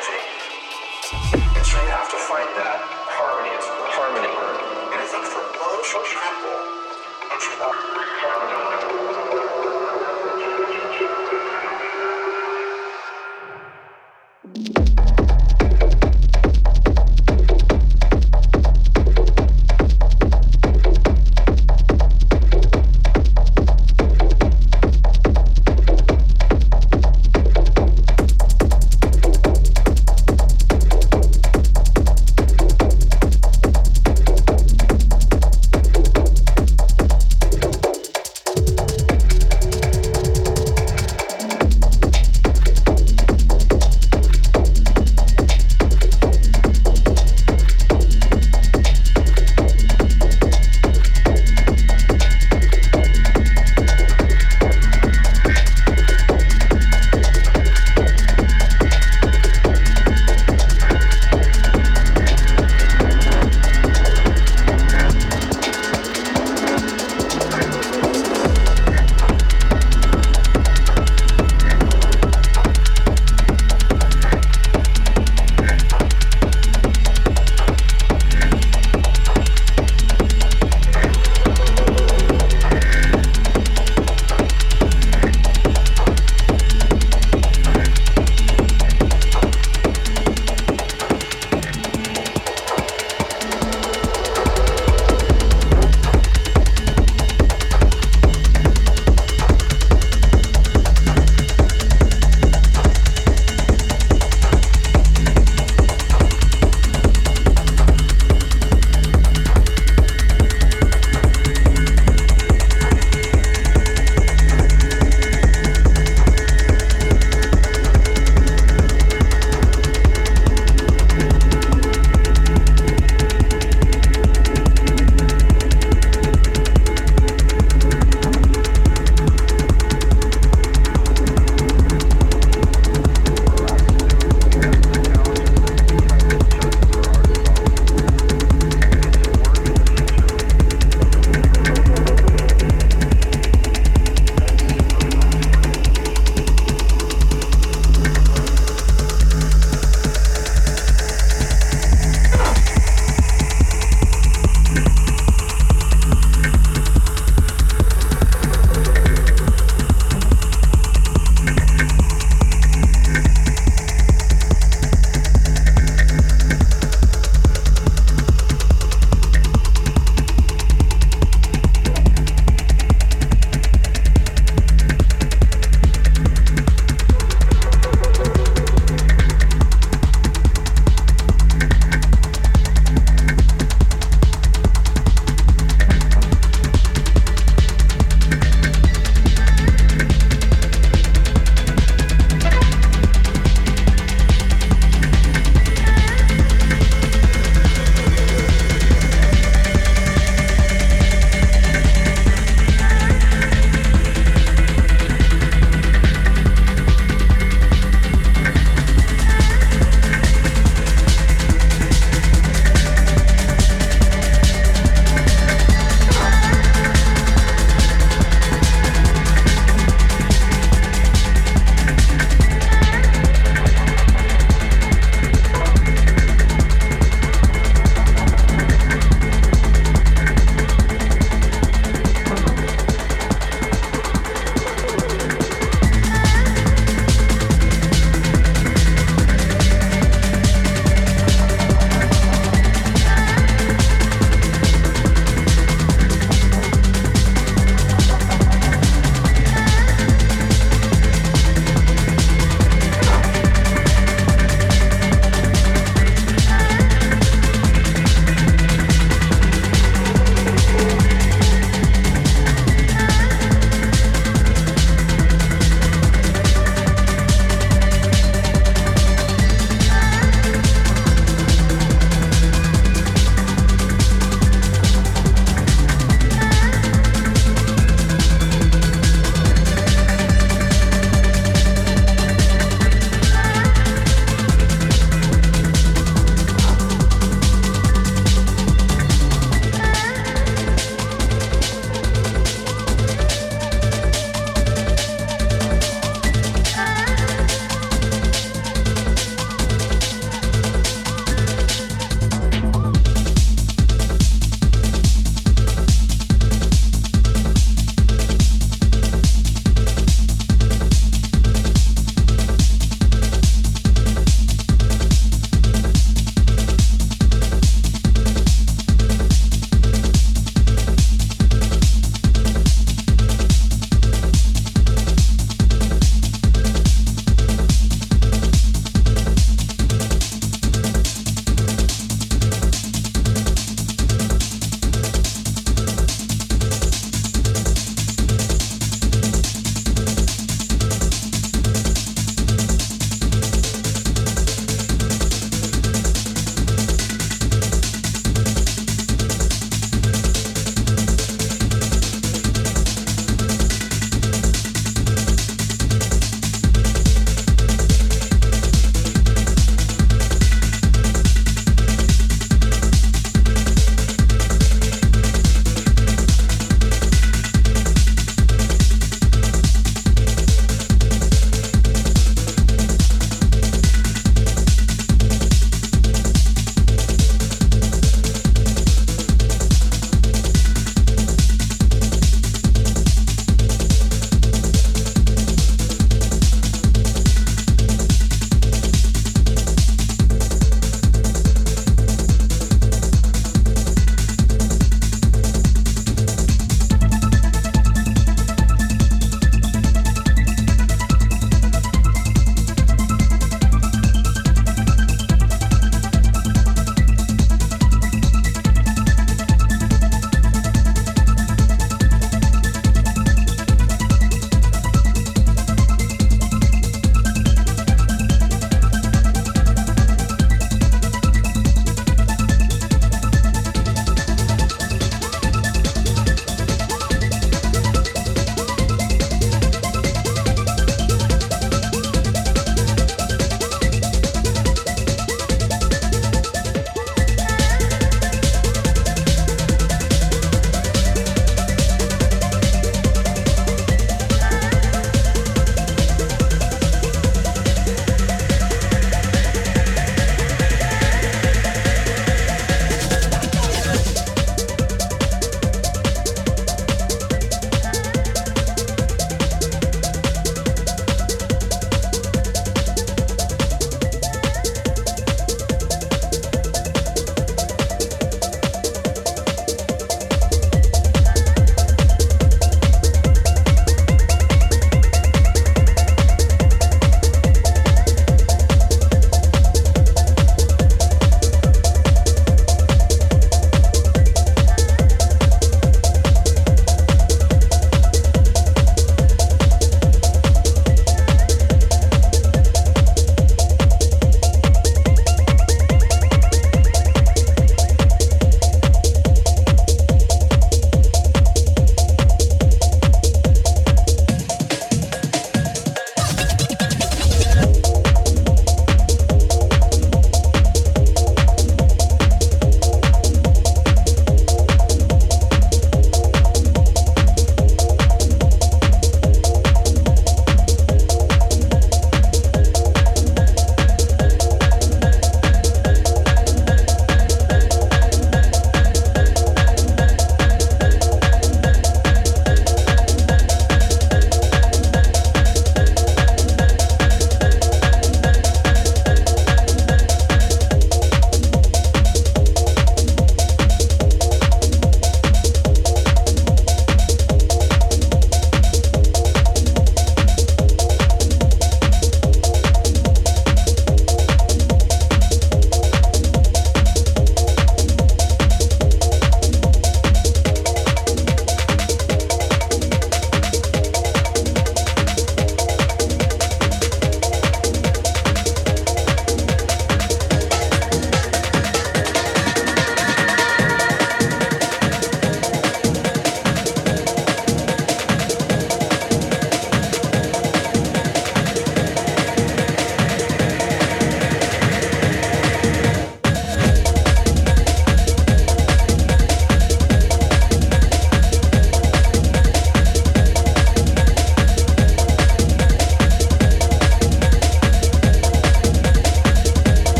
And so you have to find that harmony. Harmony. And I think for bunch of people, it's harmony.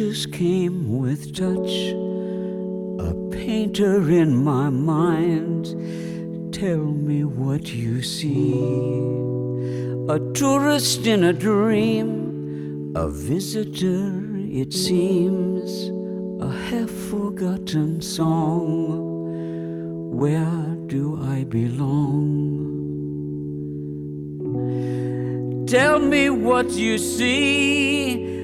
Pictures came with touch. A painter in my mind. Tell me what you see. A tourist in a dream. A visitor, it seems. A half forgotten song. Where do I belong? Tell me what you see.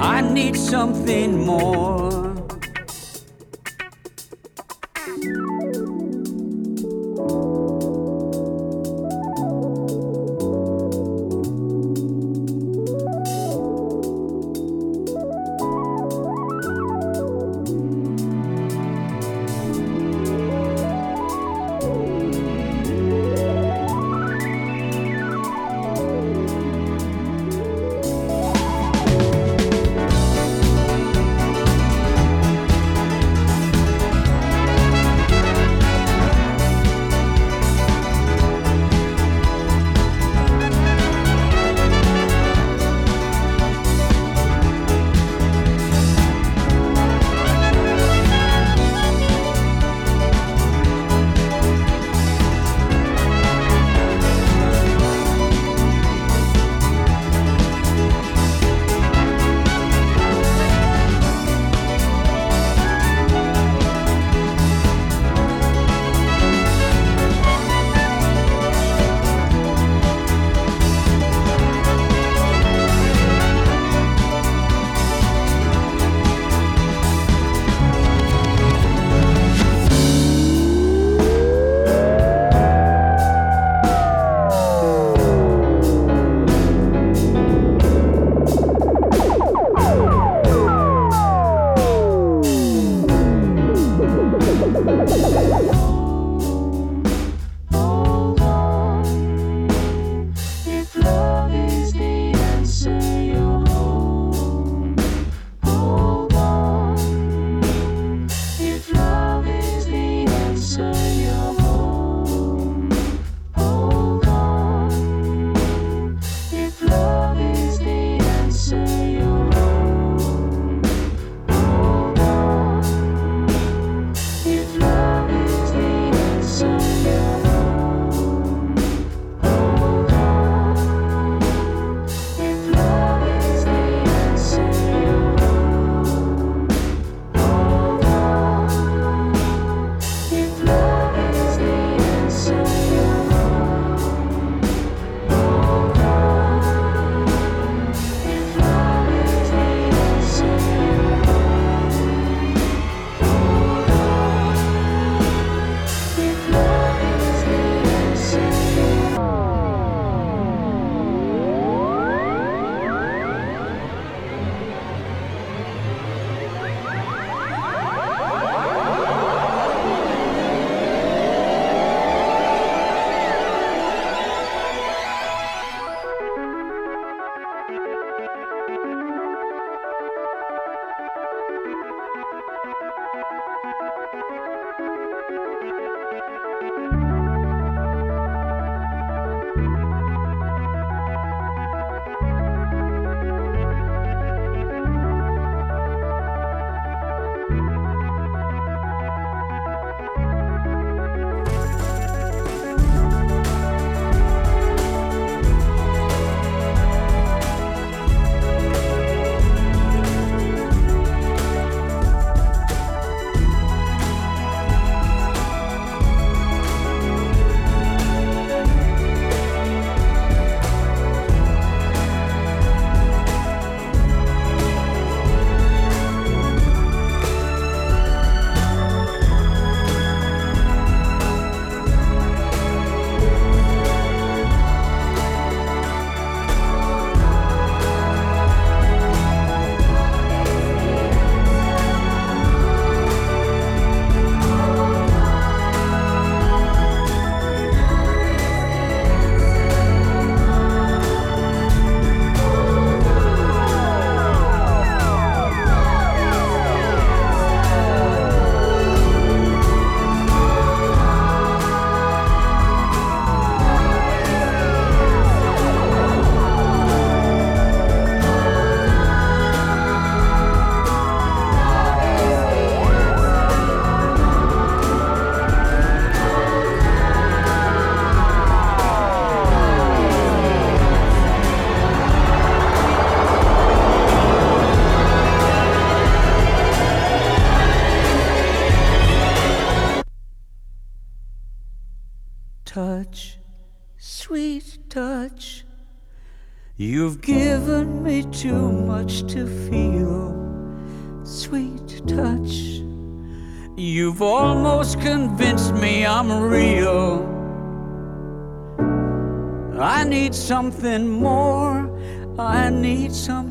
I need something more. You've given me too much to feel, sweet touch. You've almost convinced me I'm real. I need something more. I need something